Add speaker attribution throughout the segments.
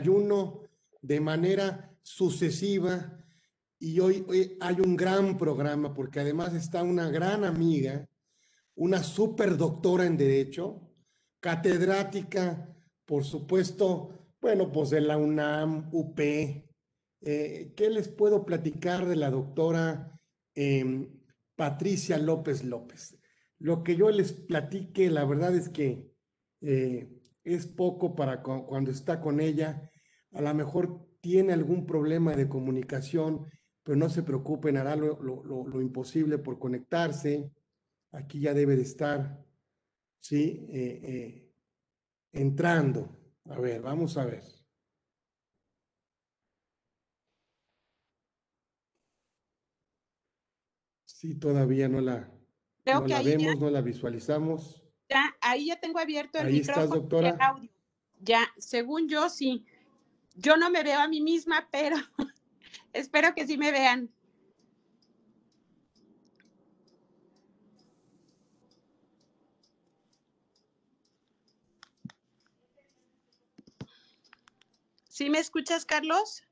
Speaker 1: 31 de manera sucesiva y hoy, hoy, hay un gran programa porque además está una gran amiga, una super doctora en Derecho, catedrática, por supuesto, bueno, pues de la UNAM, UP. Eh, ¿Qué les puedo platicar de la doctora em, Patricia López López? Lo que yo les platique, la verdad es que eh, es poco para cuando está con ella. A lo mejor tiene algún problema de comunicación, pero no se preocupen, hará lo, lo, imposible por conectarse. Aquí ya debe de estar, ¿sí? Eh, eh, entrando. A ver, vamos a ver. Sí, todavía no la, no la vemos, no la visualizamos.
Speaker 2: Ya, ahí ya tengo abierto el
Speaker 1: ahí micrófono estás, doctora.
Speaker 2: audio. Ya, según yo sí. Yo no me veo a mí misma, pero espero que sí me vean. ¿Sí me escuchas, Carlos?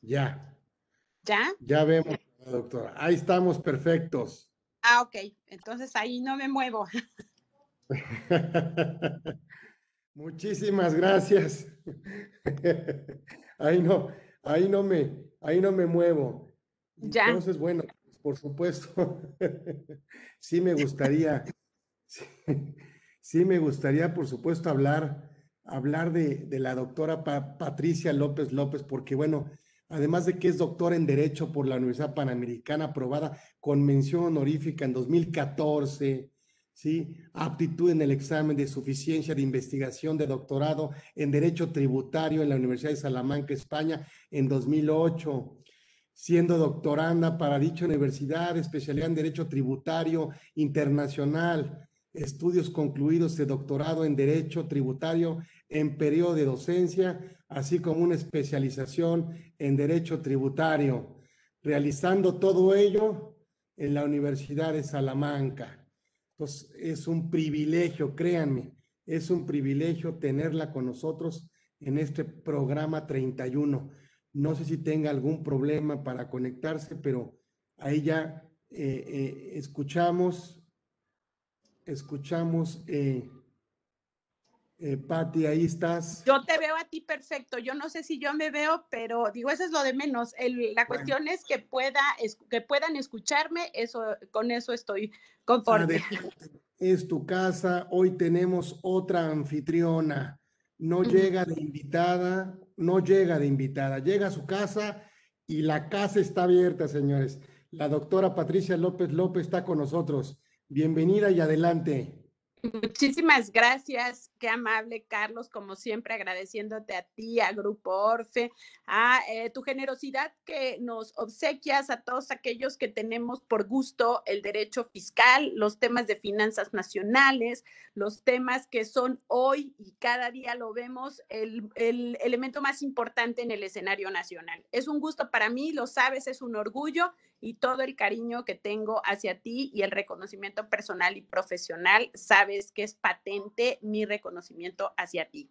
Speaker 1: Ya.
Speaker 2: ¿Ya?
Speaker 1: Ya vemos, doctora. Ahí estamos perfectos.
Speaker 2: Ah, ok. Entonces ahí no me muevo.
Speaker 1: Muchísimas gracias. ahí no, ahí no me, ahí no me muevo.
Speaker 2: Ya.
Speaker 1: Entonces, bueno, por supuesto, sí me gustaría, sí, me gustaría, por supuesto, hablar, hablar de, la doctora Patricia López López, porque bueno, además de que es doctora en Derecho por la Universidad Panamericana, aprobada con mención honorífica en 2014, ¿sí? aptitud en el examen de suficiencia de investigación de doctorado en Derecho Tributario en la Universidad de Salamanca, España, en 2008 siendo doctoranda para dicha universidad, especialidad en Derecho Tributario Internacional, estudios concluidos de doctorado en Derecho Tributario en periodo de docencia, así como una especialización en Derecho Tributario, realizando todo ello en la Universidad de Salamanca. Entonces, es un privilegio, créanme, es un privilegio tenerla con nosotros en este programa 31. No sé si tenga algún problema para conectarse, pero ahí ya eh, eh, escuchamos, escuchamos, eh, eh, Patti, ahí estás.
Speaker 2: Yo te veo a ti perfecto. Yo no sé si yo me veo, pero digo, eso es lo de menos. la cuestión es que, pueda, que puedan escucharme, eso, con eso estoy conforme.
Speaker 1: Es tu casa, hoy tenemos otra anfitriona no llega de invitada, no llega de invitada, llega a su casa y la casa está abierta, señores. La doctora Patricia López López está con nosotros. Bienvenida y adelante.
Speaker 2: Muchísimas gracias, qué amable Carlos, como siempre agradeciéndote a ti, a Grupo Orfe, a eh, tu generosidad que nos obsequias a todos aquellos que tenemos por gusto el derecho fiscal, los temas de finanzas nacionales, los temas que son hoy y cada día lo vemos el, el elemento más importante en el escenario nacional. Es un gusto para mí, lo sabes, es un orgullo y todo el cariño que tengo hacia ti y el reconocimiento personal y profesional, sabes que es patente mi reconocimiento hacia ti.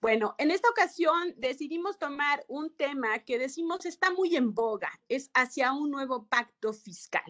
Speaker 2: Bueno, en esta ocasión decidimos tomar un tema que decimos está muy en boga, es hacia un nuevo pacto fiscal.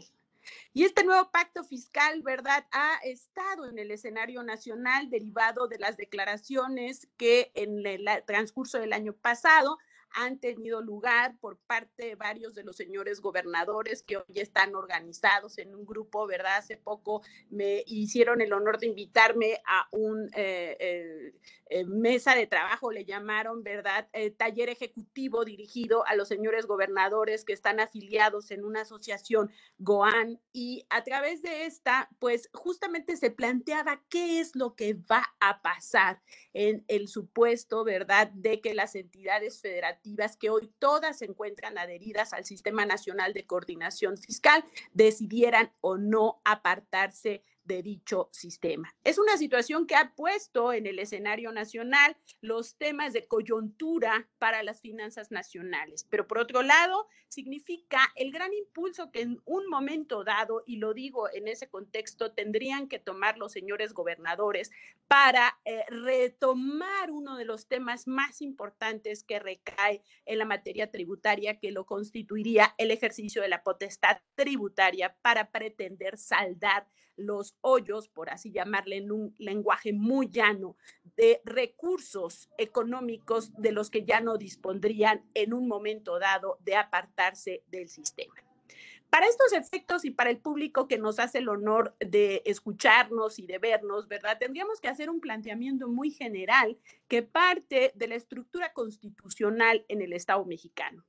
Speaker 2: Y este nuevo pacto fiscal, ¿verdad?, ha estado en el escenario nacional derivado de las declaraciones que en el transcurso del año pasado han tenido lugar por parte de varios de los señores gobernadores que hoy están organizados en un grupo, ¿verdad? Hace poco me hicieron el honor de invitarme a un eh, eh, eh, mesa de trabajo, le llamaron, ¿verdad? taller ejecutivo dirigido a los señores gobernadores que están afiliados en una asociación GOAN y a través de esta, pues justamente se planteaba qué es lo que va a pasar en el supuesto, ¿verdad?, de que las entidades federativas que hoy todas se encuentran adheridas al Sistema Nacional de Coordinación Fiscal decidieran o no apartarse de dicho sistema. Es una situación que ha puesto en el escenario nacional los temas de coyuntura para las finanzas nacionales, pero por otro lado, significa el gran impulso que en un momento dado, y lo digo en ese contexto, tendrían que tomar los señores gobernadores para eh, retomar uno de los temas más importantes que recae en la materia tributaria, que lo constituiría el ejercicio de la potestad tributaria para pretender saldar los hoyos, por así llamarle en un lenguaje muy llano, de recursos económicos de los que ya no dispondrían en un momento dado de apartarse del sistema. Para estos efectos y para el público que nos hace el honor de escucharnos y de vernos, ¿verdad? Tendríamos que hacer un planteamiento muy general que parte de la estructura constitucional en el Estado mexicano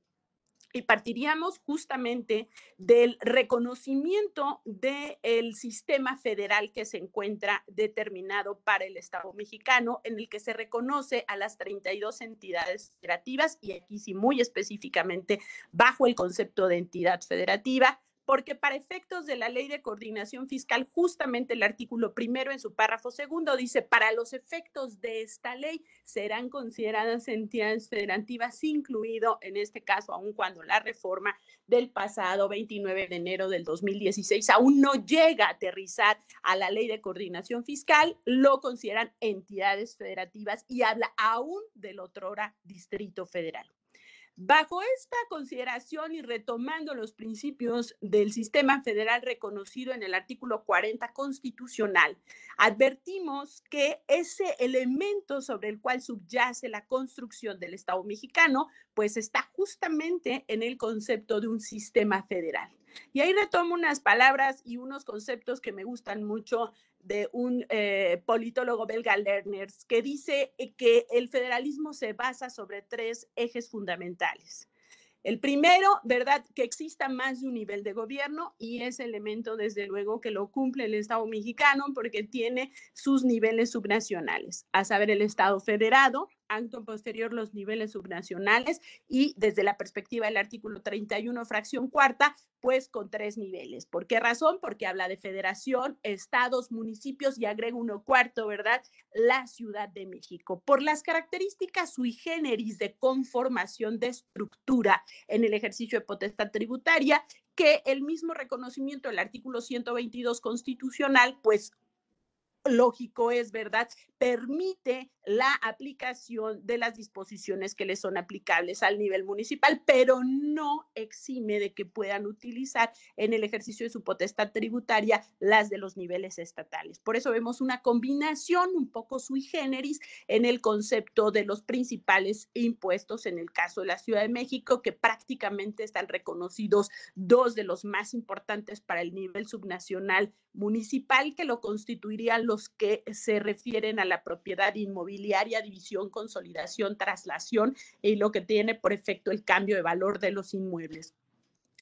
Speaker 2: y partiríamos justamente del reconocimiento del sistema federal que se encuentra determinado para el Estado mexicano, en el que se reconoce a las 32 entidades federativas y aquí sí muy específicamente bajo el concepto de entidad federativa, porque para efectos de la ley de coordinación fiscal, justamente el artículo primero en su párrafo segundo dice, para los efectos de esta ley serán consideradas entidades federativas, incluido en este caso, aun cuando la reforma del pasado 29 de enero del 2016 aún no llega a aterrizar a la ley de coordinación fiscal, lo consideran entidades federativas y habla aún del otrora Distrito Federal. Bajo esta consideración y retomando los principios del sistema federal reconocido en el artículo 40 constitucional, advertimos que ese elemento sobre el cual subyace la construcción del Estado mexicano, pues está justamente en el concepto de un sistema federal. Y ahí retomo unas palabras y unos conceptos que me gustan mucho de un eh, politólogo belga, Lerners, que dice que el federalismo se basa sobre tres ejes fundamentales. El primero, ¿verdad? Que exista más de un nivel de gobierno y ese elemento, desde luego, que lo cumple el Estado mexicano porque tiene sus niveles subnacionales, a saber, el Estado federado, acto posterior los niveles subnacionales y desde la perspectiva del artículo 31, fracción cuarta, pues con tres niveles. ¿Por qué razón? Porque habla de federación, estados, municipios y agrega uno cuarto, ¿verdad? La Ciudad de México. Por las características sui generis de conformación de estructura en el ejercicio de potestad tributaria, que el mismo reconocimiento del artículo 122 constitucional, pues lógico es, ¿verdad? Permite la aplicación de las disposiciones que le son aplicables al nivel municipal, pero no exime de que puedan utilizar en el ejercicio de su potestad tributaria las de los niveles estatales. Por eso vemos una combinación un poco sui generis en el concepto de los principales impuestos, en el caso de la Ciudad de México, que prácticamente están reconocidos dos de los más importantes para el nivel subnacional municipal, que lo constituirían los que se refieren a la propiedad inmobiliaria división, consolidación, traslación y lo que tiene por efecto el cambio de valor de los inmuebles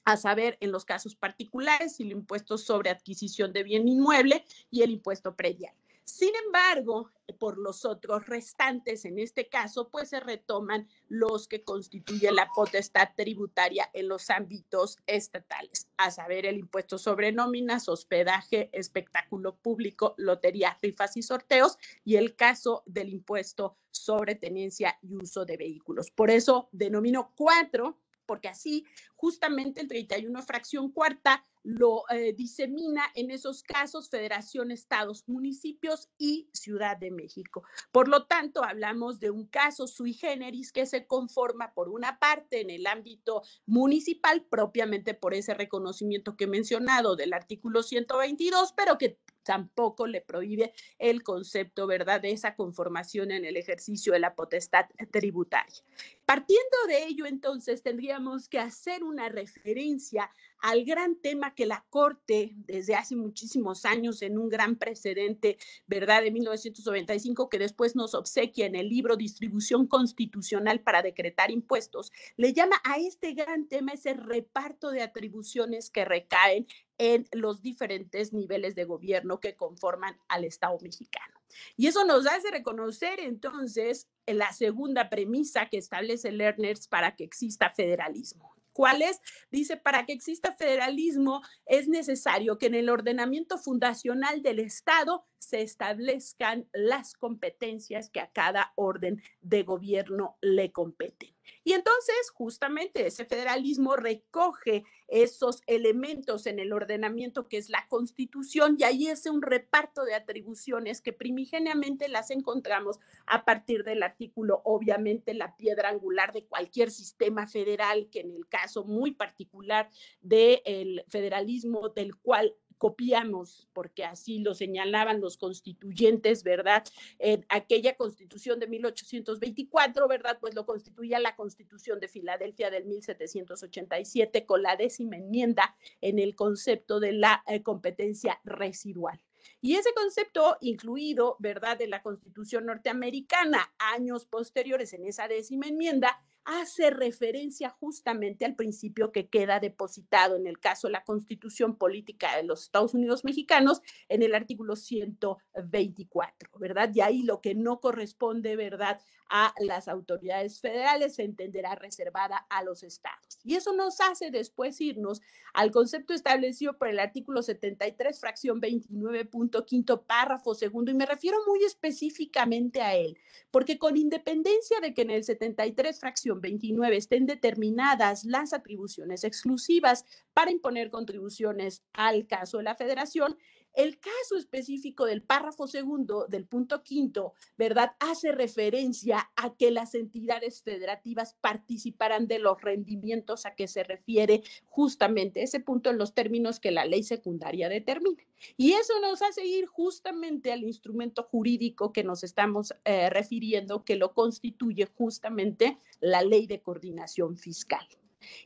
Speaker 2: a saber, en los casos particulares, el impuesto sobre adquisición de bien inmueble y el impuesto predial. Sin embargo, por los otros restantes, en este caso, pues se retoman los que constituyen la potestad tributaria en los ámbitos estatales, a saber, el impuesto sobre nóminas, hospedaje, espectáculo público, lotería, rifas y sorteos, y el caso del impuesto sobre tenencia y uso de vehículos. Por eso denomino cuatro porque así justamente el 31 fracción cuarta lo eh, disemina en esos casos Federación, Estados, Municipios y Ciudad de México. Por lo tanto, hablamos de un caso sui generis que se conforma por una parte en el ámbito municipal, propiamente por ese reconocimiento que he mencionado del artículo 122, pero que tampoco le prohíbe el concepto, ¿verdad?, de esa conformación en el ejercicio de la potestad tributaria. Partiendo de ello, entonces, tendríamos que hacer una referencia al gran tema que la Corte desde hace muchísimos años en un gran precedente, ¿verdad?, de 1995, que después nos obsequia en el libro Distribución Constitucional para decretar impuestos, le llama a este gran tema ese reparto de atribuciones que recaen en los diferentes niveles de gobierno que conforman al Estado mexicano. Y eso nos hace reconocer entonces la segunda premisa que establece Lerners para que exista federalismo. ¿Cuáles? Dice, para que exista federalismo es necesario que en el ordenamiento fundacional del Estado se establezcan las competencias que a cada orden de gobierno le competen. Y entonces, justamente, ese federalismo recoge esos elementos en el ordenamiento que es la constitución y ahí es un reparto de atribuciones que primigeniamente las encontramos a partir del artículo, obviamente la piedra angular de cualquier sistema federal, que en el caso muy particular del federalismo del cual copiamos, porque así lo señalaban los constituyentes, ¿verdad? En aquella constitución de 1824, ¿verdad? Pues lo constituía la constitución de Filadelfia del 1787 con la décima enmienda en el concepto de la eh, competencia residual. Y ese concepto incluido, ¿verdad?, de la Constitución norteamericana, años posteriores en esa décima enmienda, hace referencia justamente al principio que queda depositado en el caso de la Constitución Política de los Estados Unidos Mexicanos en el artículo 124, ¿verdad? Y ahí lo que no corresponde, ¿verdad?, a las autoridades federales se entenderá reservada a los estados. Y eso nos hace después irnos al concepto establecido por el artículo 73, fracción 29.5 párrafo segundo, y me refiero muy específicamente a él, porque con independencia de que en el 73, fracción 29 estén determinadas las atribuciones exclusivas para imponer contribuciones al caso de la federación, el caso específico del párrafo segundo del punto quinto, ¿verdad? Hace referencia a que las entidades federativas participarán de los rendimientos a que se refiere justamente ese punto en los términos que la ley secundaria determine. Y eso nos hace ir justamente al instrumento jurídico que nos estamos eh, refiriendo, que lo constituye justamente la ley de coordinación fiscal.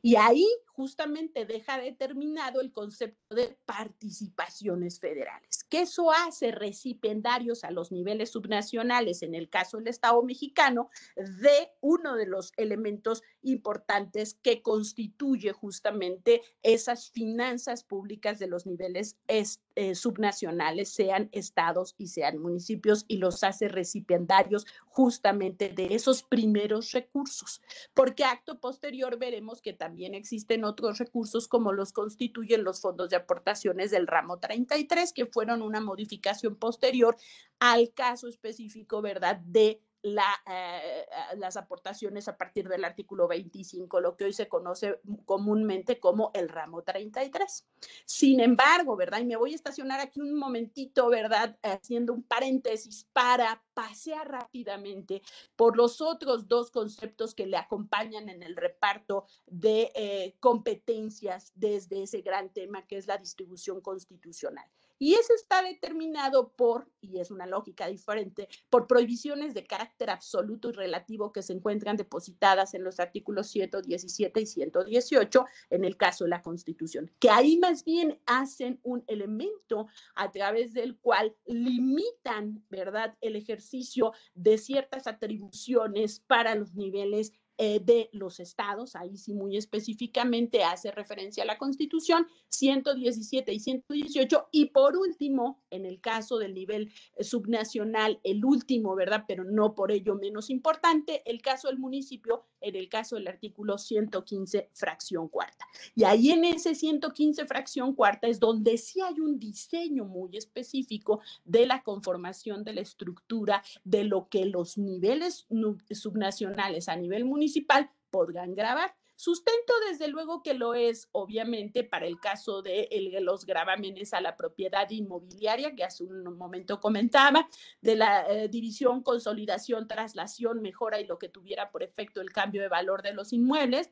Speaker 2: Y ahí justamente deja determinado el concepto de participaciones federales, que eso hace recipiendarios a los niveles subnacionales, en el caso del Estado mexicano, de uno de los elementos importantes que constituye justamente esas finanzas públicas de los niveles eh, subnacionales, sean estados y sean municipios, y los hace recipiendarios justamente de esos primeros recursos, porque acto posterior veremos que también existen otros recursos como los constituyen los fondos de aportaciones del ramo 33, que fueron una modificación posterior al caso específico, ¿verdad?, de la, eh, las aportaciones a partir del artículo 25, lo que hoy se conoce comúnmente como el ramo 33. Sin embargo, ¿verdad? Y me voy a estacionar aquí un momentito, ¿verdad? Haciendo un paréntesis para pasear rápidamente por los otros dos conceptos que le acompañan en el reparto de eh, competencias desde ese gran tema que es la distribución constitucional. Y eso está determinado por, y es una lógica diferente, por prohibiciones de carácter absoluto y relativo que se encuentran depositadas en los artículos 117 y 118 en el caso de la Constitución, que ahí más bien hacen un elemento a través del cual limitan, ¿verdad?, el ejercicio de ciertas atribuciones para los niveles eh, de los estados, ahí sí muy específicamente hace referencia a la Constitución, 117 y 118, y por último, en el caso del nivel eh, subnacional, el último, ¿verdad? Pero no por ello menos importante, el caso del municipio, en el caso del artículo 115, fracción cuarta. Y ahí en ese 115, fracción cuarta, es donde sí hay un diseño muy específico de la conformación de la estructura de lo que los niveles subnacionales a nivel municipal podrán grabar. Sustento desde luego que lo es, obviamente, para el caso de los gravámenes a la propiedad inmobiliaria, que hace un momento comentaba, de la eh, división, consolidación, traslación, mejora y lo que tuviera por efecto el cambio de valor de los inmuebles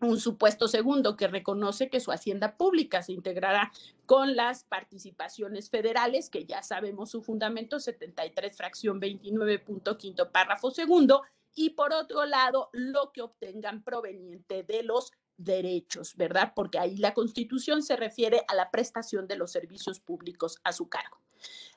Speaker 2: un supuesto segundo que reconoce que su hacienda pública se integrará con las participaciones federales, que ya sabemos su fundamento, 73 fracción 29.5 párrafo segundo, y por otro lado, lo que obtengan proveniente de los derechos, ¿verdad? Porque ahí la constitución se refiere a la prestación de los servicios públicos a su cargo.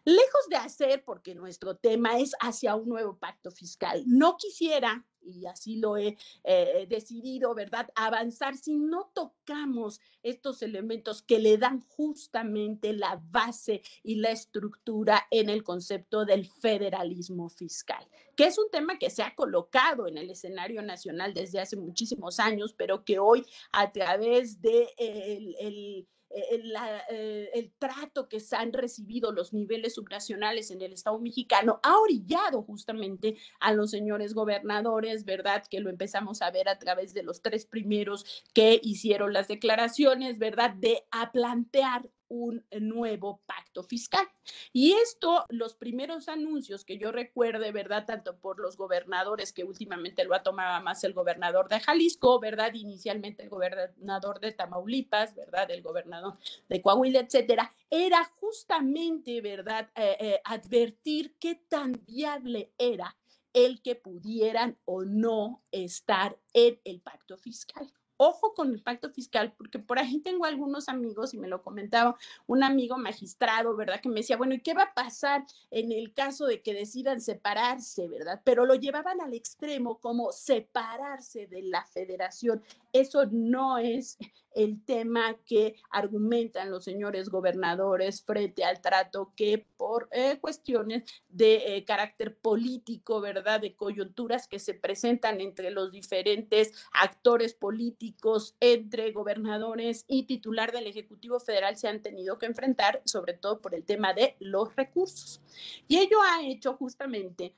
Speaker 2: Lejos de hacer, porque nuestro tema es hacia un nuevo pacto fiscal, no quisiera y así lo he eh, decidido, ¿verdad? Avanzar si no tocamos estos elementos que le dan justamente la base y la estructura en el concepto del federalismo fiscal, que es un tema que se ha colocado en el escenario nacional desde hace muchísimos años, pero que hoy a través de el eh, eh, el trato que se han recibido los niveles subnacionales en el Estado mexicano ha orillado justamente a los señores gobernadores, ¿verdad? Que lo empezamos a ver a través de los tres primeros que hicieron las declaraciones, ¿verdad? De a plantear un nuevo pacto fiscal. Y esto, los primeros anuncios que yo recuerde, ¿verdad? Tanto por los gobernadores, que últimamente lo ha tomado más el gobernador de Jalisco, ¿verdad? Inicialmente el gobernador de Tamaulipas, ¿verdad? El gobernador de Coahuila, etcétera, era justamente, ¿verdad? Eh, eh, advertir qué tan viable era el que pudieran o no estar en el pacto fiscal ojo con el pacto fiscal, porque por ahí tengo algunos amigos y me lo comentaba un amigo magistrado, ¿verdad? Que me decía, bueno, ¿y qué va a pasar en el caso de que decidan separarse, ¿verdad? Pero lo llevaban al extremo como separarse de la federación. Eso no es el tema que argumentan los señores gobernadores frente al trato que por eh, cuestiones de eh, carácter político, ¿verdad? De coyunturas que se presentan entre los diferentes actores políticos, entre gobernadores y titular del Ejecutivo Federal se han tenido que enfrentar, sobre todo por el tema de los recursos. Y ello ha hecho justamente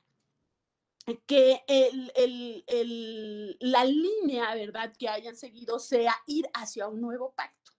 Speaker 2: que la línea, ¿verdad?, que hayan seguido sea ir hacia un nuevo pacto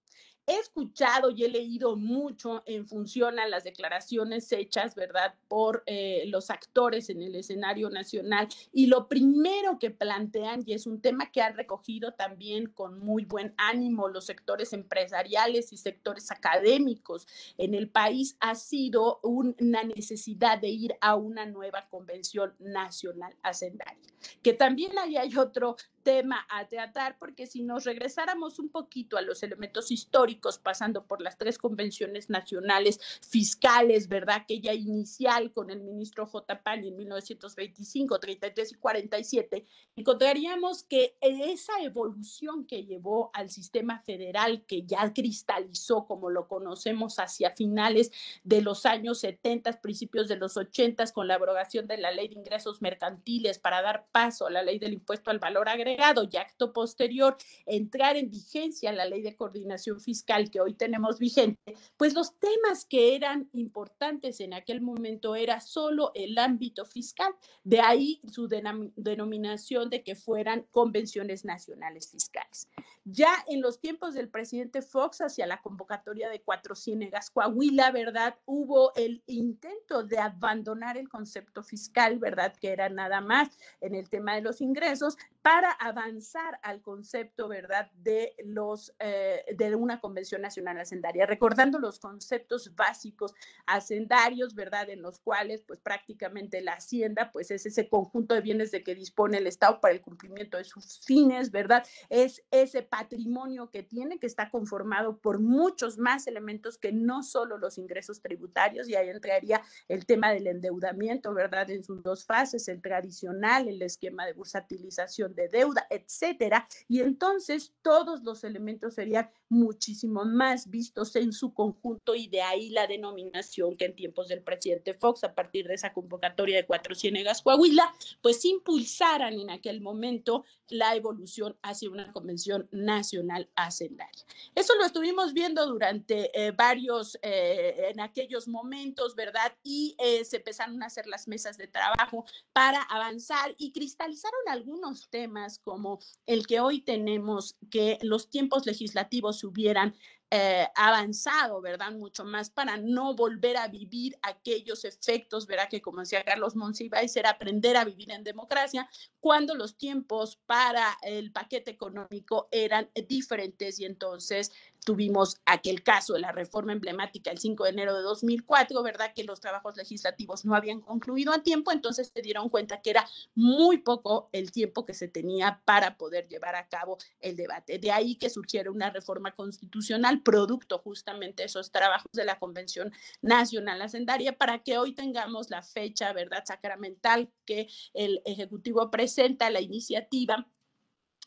Speaker 2: he escuchado y he leído mucho en función a las declaraciones hechas, ¿verdad?, por eh, los actores en el escenario nacional. Y lo primero que plantean, y es un tema que han recogido también con muy buen ánimo los sectores empresariales y sectores académicos en el país, ha sido una necesidad de ir a una nueva convención nacional hacendaria. Que también ahí hay otro tema a tratar, porque si nos regresáramos un poquito a los elementos históricos, pasando por las tres convenciones nacionales fiscales, ¿verdad? Aquella inicial con el ministro J. Pani en 1925, 33 y 47, encontraríamos que esa evolución que llevó al sistema federal, que ya cristalizó como lo conocemos hacia finales de los años 70, principios de los 80, con la abrogación de la ley de ingresos mercantiles para dar paso a la ley del impuesto al valor agregado, y acto posterior entrar en vigencia la ley de coordinación fiscal que hoy tenemos vigente, pues los temas que eran importantes en aquel momento era solo el ámbito fiscal. De ahí su denominación de que fueran convenciones nacionales fiscales. Ya en los tiempos del presidente Fox hacia la convocatoria de Cuatro Ciénegas, Coahuila, ¿verdad? Hubo el intento de abandonar el concepto fiscal, ¿verdad? Que era nada más en el tema de los ingresos para avanzar al concepto, ¿verdad? De los eh, de una convención nacional hacendaria, recordando los conceptos básicos hacendarios, ¿verdad? En los cuales, pues prácticamente la hacienda, pues es ese conjunto de bienes de que dispone el Estado para el cumplimiento de sus fines, ¿verdad? Es ese patrimonio que tiene, que está conformado por muchos más elementos que no solo los ingresos tributarios, y ahí entraría el tema del endeudamiento, ¿verdad? En sus dos fases, el tradicional, el esquema de bursatilización de deuda, etcétera. Y entonces todos los elementos serían muchísimo más vistos en su conjunto y de ahí la denominación que en tiempos del presidente Fox, a partir de esa convocatoria de Cuatro Ciénegas Coahuila, pues impulsaran en aquel momento la evolución hacia una convención nacional hacendaria. Eso lo estuvimos viendo durante eh, varios, eh, en aquellos momentos, ¿verdad? Y eh, se empezaron a hacer las mesas de trabajo para avanzar y cristalizaron algunos temas como el que hoy tenemos, que los tiempos legislativos hubieran eh, avanzado, ¿verdad? Mucho más para no volver a vivir aquellos efectos, ¿verdad? Que como decía Carlos Monsiváis, era aprender a vivir en democracia cuando los tiempos para el paquete económico eran diferentes y entonces tuvimos aquel caso de la reforma emblemática el 5 de enero de 2004, ¿verdad? Que los trabajos legislativos no habían concluido a tiempo, entonces se dieron cuenta que era muy poco el tiempo que se tenía para poder llevar a cabo el debate. De ahí que surgiera una reforma constitucional producto justamente de esos trabajos de la Convención Nacional Hacendaria, para que hoy tengamos la fecha, ¿verdad?, sacramental que el Ejecutivo presenta la iniciativa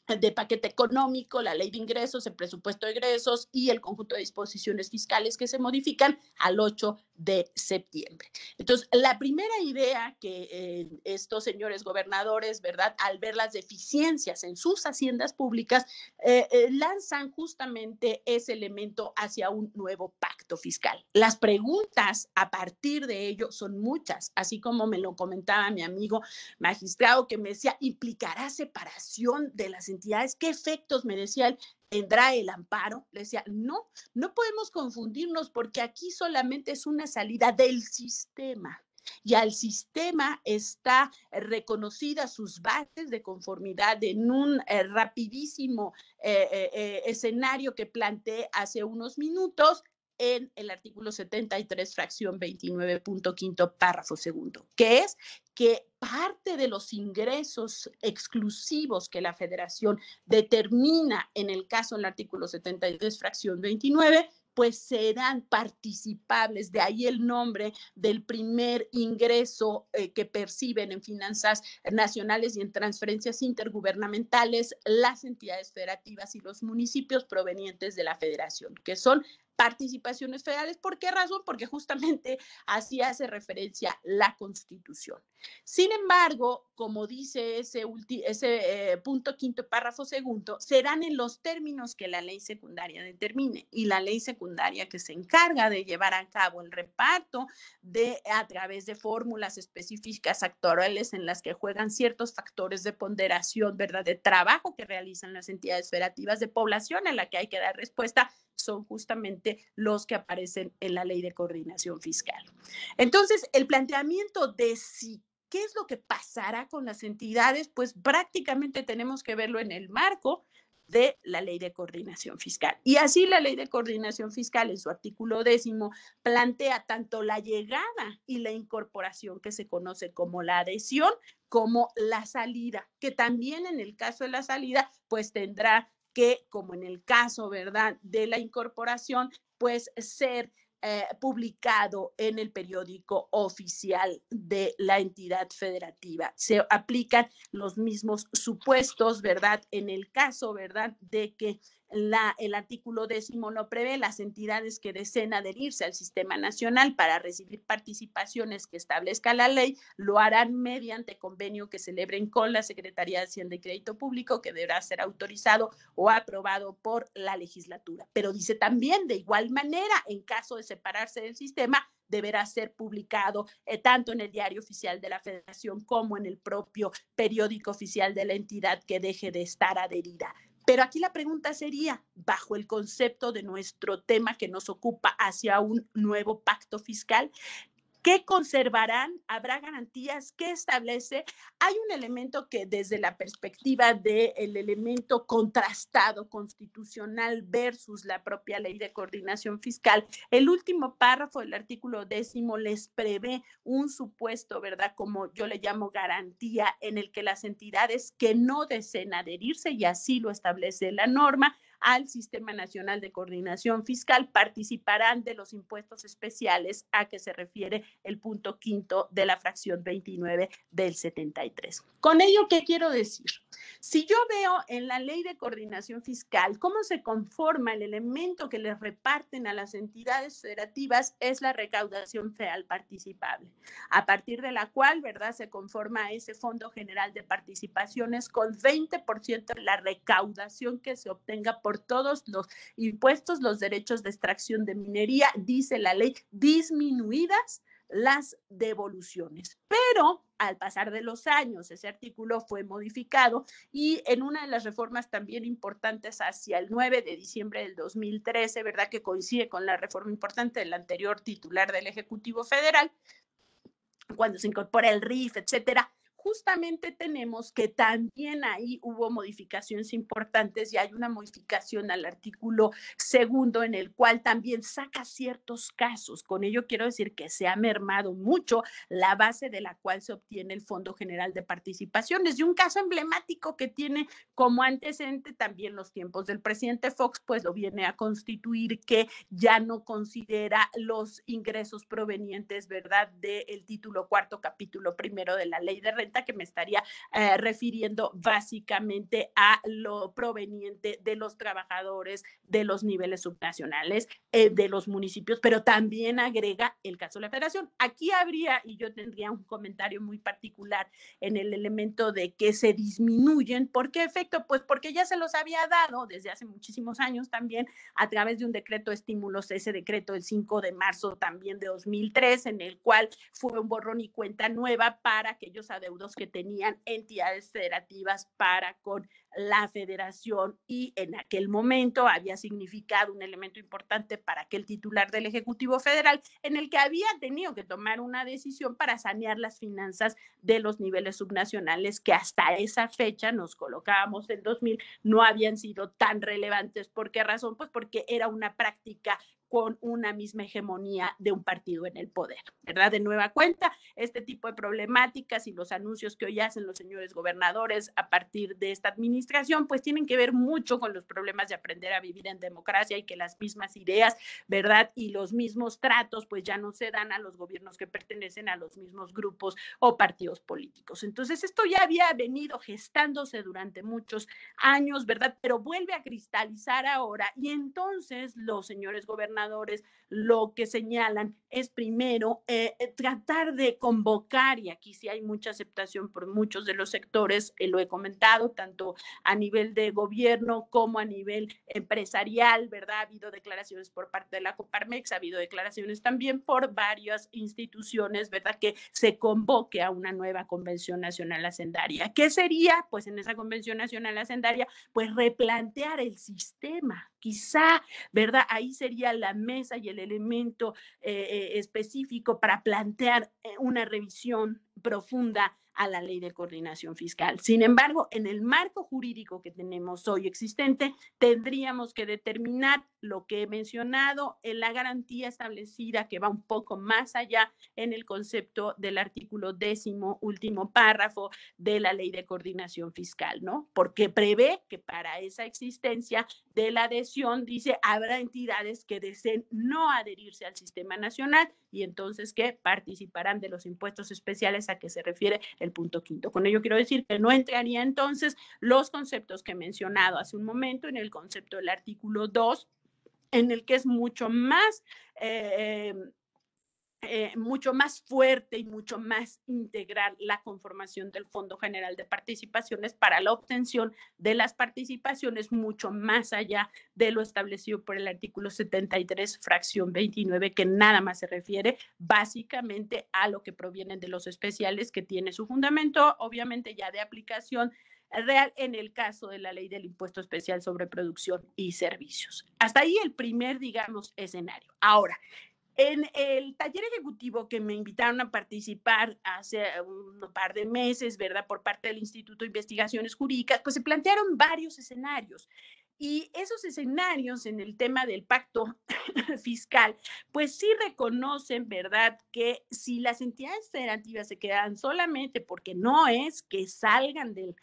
Speaker 2: de paquete económico, la ley de ingresos, el presupuesto de ingresos y el conjunto de disposiciones fiscales que se modifican al 8 de septiembre. Entonces, la primera idea que eh, estos señores gobernadores, ¿verdad? Al ver las deficiencias en sus haciendas públicas, eh, eh, lanzan justamente ese elemento hacia un nuevo pacto fiscal. Las preguntas a partir de ello son muchas, así como me lo comentaba mi amigo magistrado que me decía, ¿implicará separación de las entidades? ¿Qué efectos, me decía él, tendrá el amparo? Le decía, no, no podemos confundirnos porque aquí solamente es una salida del sistema y al sistema está reconocida sus bases de conformidad en un eh, rapidísimo eh, eh, escenario que planteé hace unos minutos en el artículo 73, fracción 29.5, párrafo segundo, que es que parte de los ingresos exclusivos que la federación determina en el caso del artículo 73, fracción 29, pues serán participables, de ahí el nombre del primer ingreso eh, que perciben en finanzas nacionales y en transferencias intergubernamentales las entidades federativas y los municipios provenientes de la federación, que son participaciones federales. ¿Por qué razón? Porque justamente así hace referencia la Constitución. Sin embargo, como dice ese, ese eh, punto quinto, párrafo segundo, serán en los términos que la ley secundaria determine y la ley secundaria que se encarga de llevar a cabo el reparto de a través de fórmulas específicas actuales en las que juegan ciertos factores de ponderación, ¿verdad? De trabajo que realizan las entidades federativas de población en la que hay que dar respuesta son justamente los que aparecen en la ley de coordinación fiscal. Entonces, el planteamiento de si ¿Qué es lo que pasará con las entidades? Pues prácticamente tenemos que verlo en el marco de la ley de coordinación fiscal. Y así la ley de coordinación fiscal en su artículo décimo plantea tanto la llegada y la incorporación que se conoce como la adhesión como la salida, que también en el caso de la salida pues tendrá que, como en el caso, ¿verdad?, de la incorporación, pues ser eh, publicado en el periódico oficial de la entidad federativa. Se aplican los mismos supuestos, ¿verdad? En el caso, ¿verdad?, de que el artículo décimo lo prevé, las entidades que deseen adherirse al sistema nacional para recibir participaciones que establezca la ley, lo harán mediante convenio que celebren con la Secretaría de Hacienda y Crédito Público, que deberá ser autorizado o aprobado por la legislatura. Pero dice también, de igual manera, en caso de separarse del sistema, deberá ser publicado eh, tanto en el diario oficial de la federación como en el propio periódico oficial de la entidad que deje de estar adherida. Pero aquí la pregunta sería, bajo el concepto de nuestro tema que nos ocupa hacia un nuevo pacto fiscal, ¿Qué conservarán? ¿Habrá garantías? ¿Qué establece? Hay un elemento que desde la perspectiva del elemento contrastado constitucional versus la propia ley de coordinación fiscal, el último párrafo del artículo décimo les prevé un supuesto, ¿verdad? Como yo le llamo garantía, en el que las entidades que no deseen adherirse, y así lo establece la norma, al Sistema Nacional de Coordinación Fiscal participarán de los impuestos especiales a que se refiere el punto quinto de la fracción 29 del 73. Con ello, ¿qué quiero decir? Si yo veo en la ley de coordinación fiscal cómo se conforma el elemento que les reparten a las entidades federativas es la recaudación federal participable, a partir de la cual, ¿verdad?, se conforma ese Fondo General de Participaciones con 20% de la recaudación que se obtenga por todos los impuestos, los derechos de extracción de minería, dice la ley, disminuidas las devoluciones. Pero al pasar de los años, ese artículo fue modificado y en una de las reformas también importantes hacia el 9 de diciembre del 2013, ¿verdad? Que coincide con la reforma importante del anterior titular del Ejecutivo Federal, cuando se incorpora el RIF, etcétera, justamente tenemos que también ahí hubo modificaciones importantes y hay una modificación al artículo segundo en el cual también saca ciertos casos. Con ello quiero decir que se ha mermado mucho la base de la cual se obtiene el Fondo General de Participaciones. Y un caso emblemático que tiene como antecedente también los tiempos del presidente Fox, pues lo viene a constituir que ya no considera los ingresos provenientes, ¿verdad?, del título cuarto, capítulo primero de la ley de renta, que me estaría eh, refiriendo básicamente a lo proveniente de los trabajadores de los niveles subnacionales, eh, de los municipios, pero también agrega el caso de la federación. Aquí habría, y yo tendría un comentario muy particular en el elemento de que se disminuyen. ¿Por qué efecto? Pues porque ya se los había dado desde hace muchísimos años también a través de un decreto de estímulos, ese decreto del 5 de marzo también de 2003, en el cual fue un borrón y cuenta nueva para aquellos adeudos que tenían entidades federativas para con la federación y en aquel momento había significado un elemento importante para aquel titular del Ejecutivo Federal en el que había tenido que tomar una decisión para sanear las finanzas de los niveles subnacionales que hasta esa fecha nos colocábamos en 2000 no habían sido tan relevantes. ¿Por qué razón? Pues porque era una práctica con una misma hegemonía de un partido en el poder, ¿verdad? De nueva cuenta, este tipo de problemáticas y los anuncios que hoy hacen los señores gobernadores a partir de esta administración, pues tienen que ver mucho con los problemas de aprender a vivir en democracia y que las mismas ideas, ¿verdad? Y los mismos tratos, pues ya no se dan a los gobiernos que pertenecen a los mismos grupos o partidos políticos. Entonces, esto ya había venido gestándose durante muchos años, ¿verdad? Pero vuelve a cristalizar ahora y entonces los señores gobernadores lo que señalan es primero eh, eh, tratar de convocar, y aquí sí hay mucha aceptación por muchos de los sectores, eh, lo he comentado, tanto a nivel de gobierno como a nivel empresarial, ¿verdad? Ha habido declaraciones por parte de la Coparmex, ha habido declaraciones también por varias instituciones, ¿verdad? Que se convoque a una nueva Convención Nacional Hacendaria. ¿Qué sería? Pues en esa Convención Nacional Hacendaria, pues replantear el sistema, quizá, ¿verdad? Ahí sería la mesa y el elemento eh, eh, específico para plantear eh, una revisión profunda a la ley de coordinación fiscal. Sin embargo, en el marco jurídico que tenemos hoy existente, tendríamos que determinar lo que he mencionado en la garantía establecida que va un poco más allá en el concepto del artículo décimo, último párrafo de la ley de coordinación fiscal, ¿no? Porque prevé que para esa existencia de la adhesión, dice, habrá entidades que deseen no adherirse al sistema nacional y entonces que participarán de los impuestos especiales a que se refiere punto quinto. Con ello quiero decir que no entraría entonces los conceptos que he mencionado hace un momento en el concepto del artículo 2, en el que es mucho más eh, eh, mucho más fuerte y mucho más integral la conformación del Fondo General de Participaciones para la obtención de las participaciones mucho más allá de lo establecido por el artículo 73, fracción 29, que nada más se refiere básicamente a lo que provienen de los especiales que tiene su fundamento, obviamente ya de aplicación real en el caso de la ley del impuesto especial sobre producción y servicios. Hasta ahí el primer, digamos, escenario. Ahora, en el taller ejecutivo que me invitaron a participar hace un par de meses, ¿verdad? Por parte del Instituto de Investigaciones Jurídicas, pues se plantearon varios escenarios. Y esos escenarios en el tema del pacto fiscal, pues sí reconocen, ¿verdad?, que si las entidades federativas se quedan solamente porque no es que salgan del,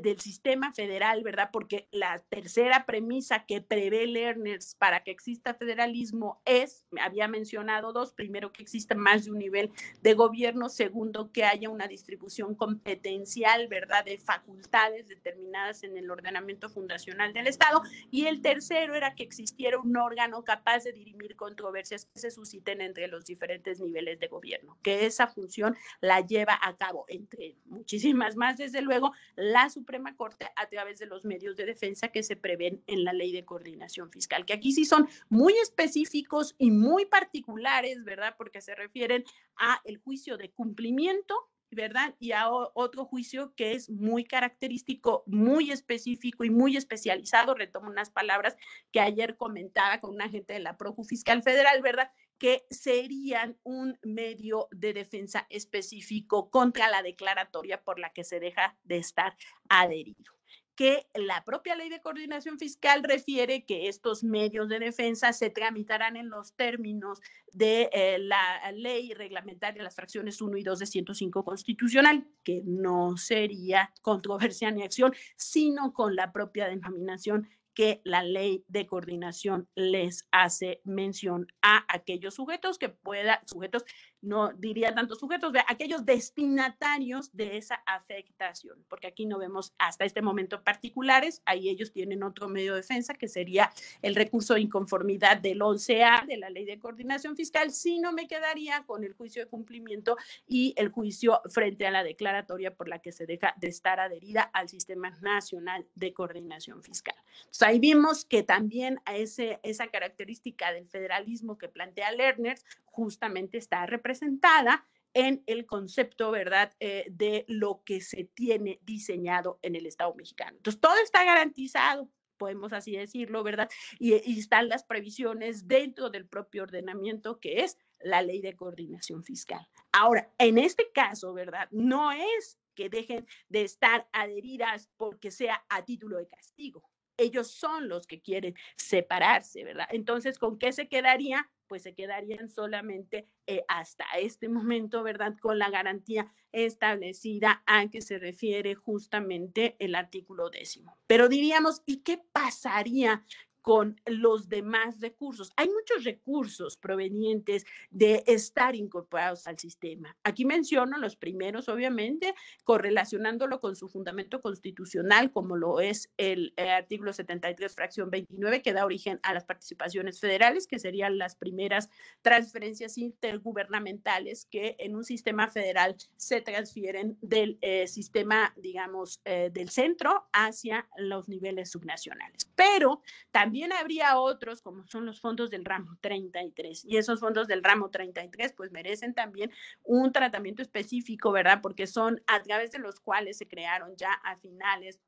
Speaker 2: del sistema federal, ¿verdad? Porque la tercera premisa que prevé Learners para que exista federalismo es, había mencionado dos, primero que exista más de un nivel de gobierno, segundo que haya una distribución competencial, ¿verdad? De facultades determinadas en el ordenamiento fundacional del Estado, y el tercero era que existiera un órgano capaz de dirimir controversias que se susciten entre los diferentes niveles de gobierno, que esa función la lleva a cabo, entre muchísimas más, desde luego, las Suprema Corte a través de los medios de defensa que se prevén en la ley de coordinación fiscal, que aquí sí son muy específicos y muy particulares, ¿verdad? Porque se refieren a el juicio de cumplimiento ¿verdad? Y a otro juicio que es muy característico, muy específico y muy especializado. Retomo unas palabras que ayer comentaba con un agente de la Procu Fiscal Federal, ¿verdad? Que serían un medio de defensa específico contra la declaratoria por la que se deja de estar adherido que la propia ley de coordinación fiscal refiere que estos medios de defensa se tramitarán en los términos de eh, la ley reglamentaria, las fracciones 1 y 2 de 105 constitucional, que no sería controversia ni acción, sino con la propia denominación que la ley de coordinación les hace mención a aquellos sujetos que puedan, sujetos no diría tantos sujetos, de aquellos destinatarios de esa afectación, porque aquí no vemos hasta este momento particulares, ahí ellos tienen otro medio de defensa que sería el recurso de inconformidad del 11A de la ley de coordinación fiscal, si no me quedaría con el juicio de cumplimiento y el juicio frente a la declaratoria por la que se deja de estar adherida al Sistema Nacional de Coordinación Fiscal. Entonces, ahí vimos que también a ese, esa característica del federalismo que plantea Lerner justamente está representada en el concepto, ¿verdad?, eh, de lo que se tiene diseñado en el Estado mexicano. Entonces, todo está garantizado, podemos así decirlo, ¿verdad? Y, y, están las previsiones dentro del propio ordenamiento que es la ley de coordinación fiscal. Ahora, en este caso, ¿verdad? No es que dejen de estar adheridas porque sea a título de castigo. Ellos son los que quieren separarse, ¿verdad? Entonces, ¿con qué se quedaría? Pues se quedarían solamente eh, hasta este momento, ¿verdad? Con la garantía establecida a que se refiere justamente el artículo décimo. Pero diríamos, ¿y qué pasaría con los demás recursos. Hay muchos recursos provenientes de estar incorporados al sistema. Aquí menciono los primeros, obviamente, correlacionándolo con su fundamento constitucional, como lo es el, el artículo 73, fracción 29, que da origen a las participaciones federales, que serían las primeras transferencias intergubernamentales que en un sistema federal se transfieren del eh, sistema, digamos, eh, del centro hacia los niveles subnacionales. Pero también también habría otros, como son los fondos del ramo 33, y esos fondos del ramo 33 pues merecen también un tratamiento específico, ¿verdad? Porque son a través de los cuales se crearon ya a finales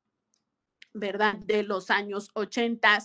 Speaker 2: ¿verdad? De los años 80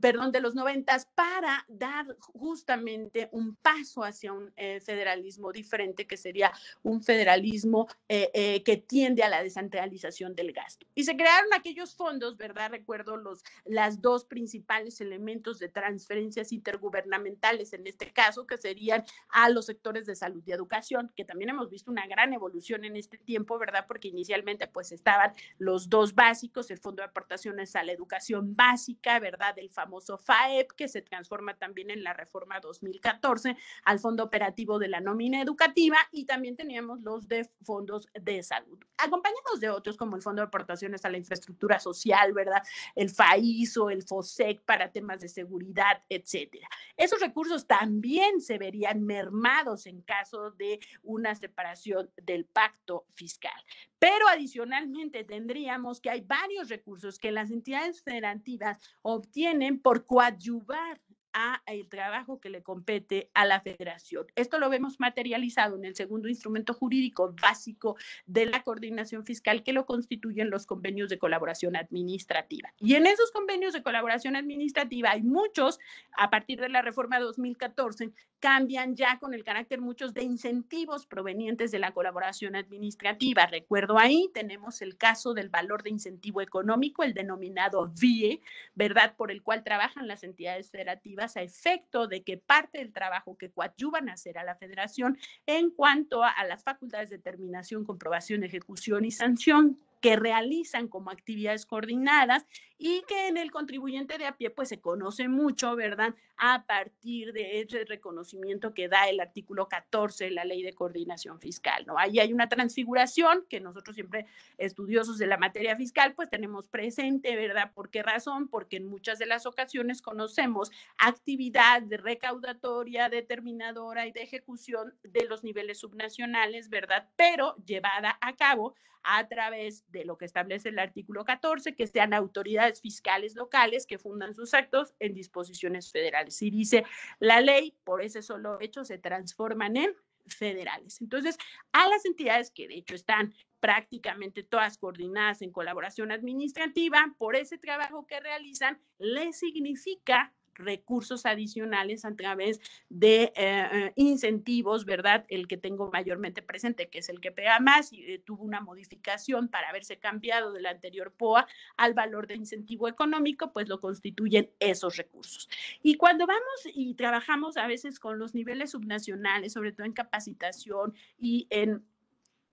Speaker 2: perdón, de los noventas para dar justamente un paso hacia un eh, federalismo diferente, que sería un federalismo eh, eh, que tiende a la descentralización del gasto. Y se crearon aquellos fondos, ¿verdad? Recuerdo los las dos principales elementos de transferencias intergubernamentales en este caso, que serían a los sectores de salud y educación, que también hemos visto una gran evolución en este tiempo, ¿verdad? Porque inicialmente pues estaban los dos básicos, el Fondo de Aportaciones a la Educación Básica, ¿verdad? El famoso FAEP, que se transforma también en la reforma 2014 al Fondo Operativo de la Nómina Educativa y también teníamos los de fondos de salud, acompañados de otros como el Fondo de Aportaciones a la Infraestructura Social, ¿verdad? El FAISO, el FOSEC para temas de seguridad, etcétera. Esos recursos también se verían mermados en caso de una separación del pacto fiscal. Pero adicionalmente tendríamos que hay varios recursos que las entidades federativas obtienen por coadyuvar a el trabajo que le compete a la federación. Esto lo vemos materializado en el segundo instrumento jurídico básico de la coordinación fiscal que lo constituyen los convenios de colaboración administrativa. Y en esos convenios de colaboración administrativa hay muchos, a partir de la reforma 2014, cambian ya con el carácter muchos de incentivos provenientes de la colaboración administrativa. Recuerdo ahí, tenemos el caso del valor de incentivo económico, el denominado VIE, ¿verdad? Por el cual trabajan las entidades federativas a efecto de que parte del trabajo que coadyuvan a hacer a la federación en cuanto a, a las facultades de determinación, comprobación, ejecución y sanción que realizan como actividades coordinadas y que en el contribuyente de a pie pues se conoce mucho, ¿verdad? A partir de ese reconocimiento que da el artículo 14 de la ley de coordinación fiscal, ¿no? Ahí hay una transfiguración que nosotros siempre estudiosos de la materia fiscal pues tenemos presente, ¿verdad? ¿Por qué razón? Porque en muchas de las ocasiones conocemos actividad de recaudatoria, determinadora y de ejecución de los niveles subnacionales, ¿verdad? Pero llevada a cabo a través de lo que establece el artículo 14, que sean autoridades fiscales locales que fundan sus actos en disposiciones federales. Y dice la ley, por ese solo hecho, se transforman en federales. Entonces, a las entidades que de hecho están prácticamente todas coordinadas en colaboración administrativa, por ese trabajo que realizan, les significa recursos adicionales a través de eh, incentivos, ¿verdad? El que tengo mayormente presente, que es el que pega más, y tuvo una modificación para haberse cambiado del anterior POA al valor de incentivo económico, pues lo constituyen esos recursos. Y cuando vamos y trabajamos a veces con los niveles subnacionales, sobre todo en capacitación y en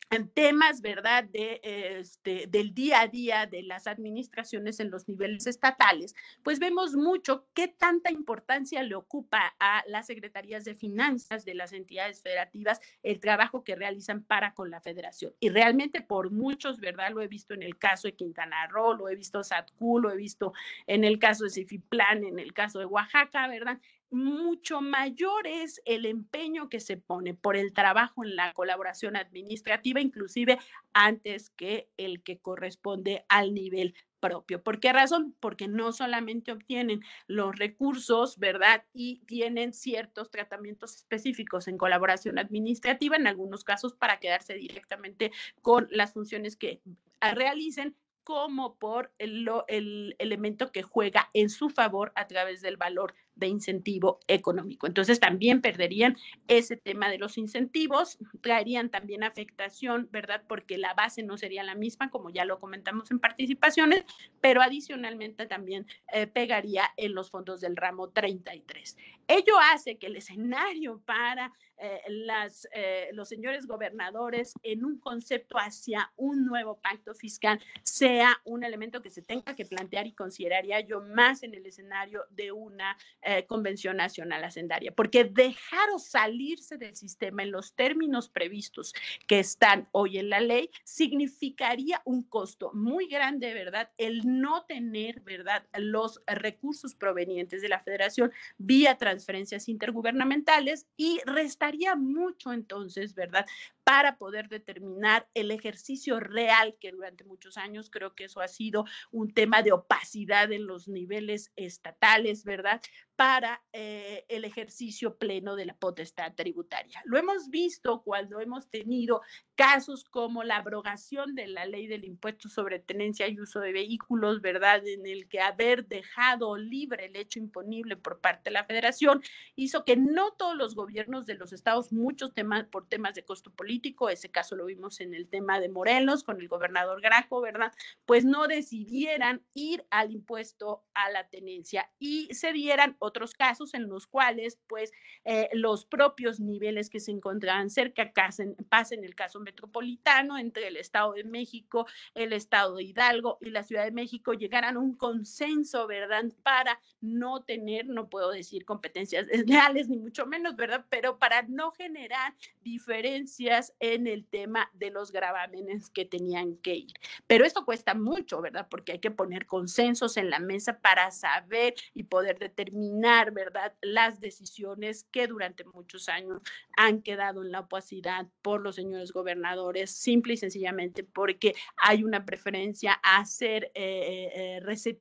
Speaker 2: en temas, ¿verdad?, de, este, del día a día de las administraciones en los niveles estatales, pues vemos mucho qué tanta importancia le ocupa a las secretarías de finanzas de las entidades federativas el trabajo que realizan para con la federación. Y realmente por muchos, ¿verdad?, lo he visto en el caso de Quintana Roo, lo he visto SATCU, lo he visto en el caso de Cifiplan, en el caso de Oaxaca, ¿verdad? Mucho mayor es el empeño que se pone por el trabajo en la colaboración administrativa, inclusive antes que el que corresponde al nivel propio. ¿Por qué razón? Porque no solamente obtienen los recursos, ¿verdad? Y tienen ciertos tratamientos específicos en colaboración administrativa, en algunos casos para quedarse directamente con las funciones que realicen, como por el, el, elemento que juega en su favor a través del valor de incentivo económico. Entonces también perderían ese tema de los incentivos, traerían también afectación, ¿verdad? Porque la base no sería la misma, como ya lo comentamos en participaciones, pero adicionalmente también eh, pegaría en los fondos del ramo 33. Ello hace que el escenario para eh, las, eh, los señores gobernadores en un concepto hacia un nuevo pacto fiscal sea un elemento que se tenga que plantear y consideraría yo más en el escenario de una eh, Convención Nacional Hacendaria, porque dejaros salirse del sistema en los términos previstos que están hoy en la ley significaría un costo muy grande, ¿verdad? El no tener, ¿verdad?, los recursos provenientes de la federación vía transferencias intergubernamentales y restaría mucho entonces, ¿verdad?, para poder determinar el ejercicio real, que durante muchos años creo que eso ha sido un tema de opacidad en los niveles estatales, ¿verdad? Para eh, el ejercicio pleno de la potestad tributaria. Lo hemos visto cuando hemos tenido casos como la abrogación de la ley del impuesto sobre tenencia y uso de vehículos, ¿verdad? En el que haber dejado libre el hecho imponible por parte de la federación hizo que no todos los gobiernos de los estados, muchos temas por temas de costo político, ese caso lo vimos en el tema de Morelos con el gobernador Graco, ¿verdad? Pues no decidieran ir al impuesto a la tenencia y se dieran otros casos en los cuales pues eh, los propios niveles que se encontraban cerca pasen, pasen el caso metropolitano entre el Estado de México, el Estado de Hidalgo y la Ciudad de México llegaran a un consenso, ¿verdad? Para no tener, no puedo decir competencias desleales ni mucho menos, ¿verdad? Pero para no generar diferencias en el tema de los gravámenes que tenían que ir. Pero esto cuesta mucho, ¿verdad? Porque hay que poner consensos en la mesa para saber y poder determinar, ¿verdad? Las decisiones que durante muchos años han quedado en la opacidad por los señores gobernadores, simple y sencillamente porque hay una preferencia a ser eh, eh, eh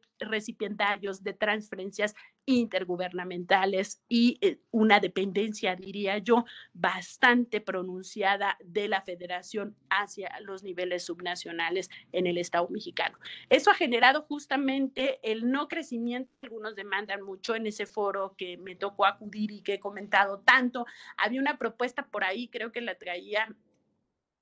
Speaker 2: de transferencias intergubernamentales y eh, una dependencia, diría yo, bastante pronunciada de la federación hacia los niveles subnacionales en el Estado mexicano. Eso ha generado justamente el no crecimiento, algunos demandan mucho en ese foro que me tocó acudir y que he comentado tanto. Había una propuesta por ahí, creo que la traía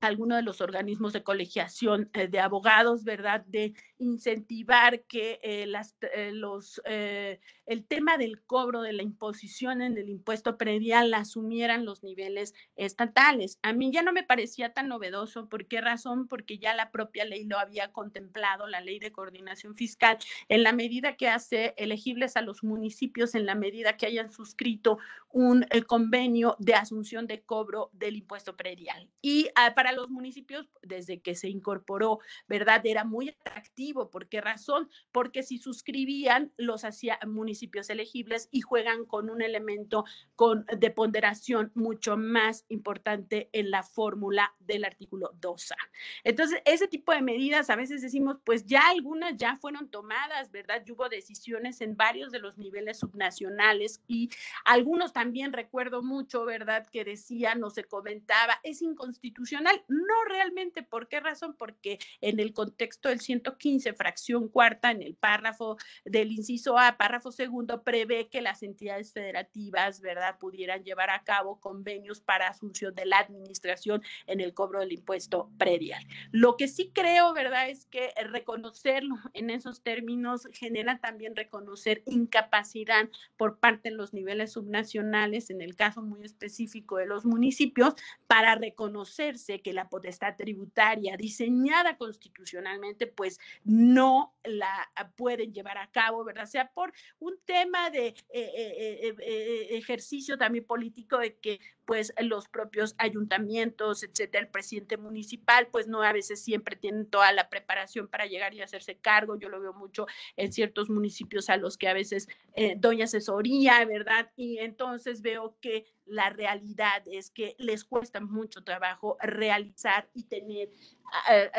Speaker 2: alguno de los organismos de colegiación eh, de abogados, ¿verdad? De incentivar que eh, las, eh, los, el tema del cobro de la imposición en el impuesto predial la asumieran los niveles estatales. A mí ya no me parecía tan novedoso. ¿Por qué razón? Porque ya la propia ley lo había contemplado, la ley de coordinación fiscal, en la medida que hace elegibles a los municipios, en la medida que hayan suscrito un convenio de asunción de cobro del impuesto predial. Y ah, para los municipios, desde que se incorporó, ¿verdad? Era muy atractivo. ¿Por qué razón? Porque si suscribían, los hacía municipios elegibles y juegan con un elemento con, de ponderación mucho más importante en la fórmula del artículo 2A. Entonces, ese tipo de medidas, a veces decimos, pues ya algunas ya fueron tomadas, ¿verdad? hubo decisiones en varios de los niveles subnacionales y algunos también recuerdo mucho, ¿verdad? Que decían o se comentaba, es inconstitucional no realmente, ¿por qué razón? Porque en el contexto del 115 15, fracción cuarta, en el párrafo del inciso A, párrafo segundo, prevé que las entidades federativas, ¿verdad?, pudieran llevar a cabo convenios para asunción de la administración en el cobro del impuesto predial. Lo que sí creo, ¿verdad?, es que reconocerlo en esos términos genera también reconocer incapacidad por parte de los niveles subnacionales, en el caso muy específico de los municipios, para reconocerse que la potestad tributaria diseñada constitucionalmente, pues no la pueden llevar a cabo, ¿verdad? Sea por un tema de eh, eh, eh, ejercicio también político de que pues los propios ayuntamientos, etcétera, el presidente municipal, pues no a veces siempre tienen toda la preparación para llegar y hacerse cargo. Yo lo veo mucho en ciertos municipios a los que a veces doy asesoría, ¿verdad? Y entonces veo que la realidad es que les cuesta mucho trabajo realizar y tener,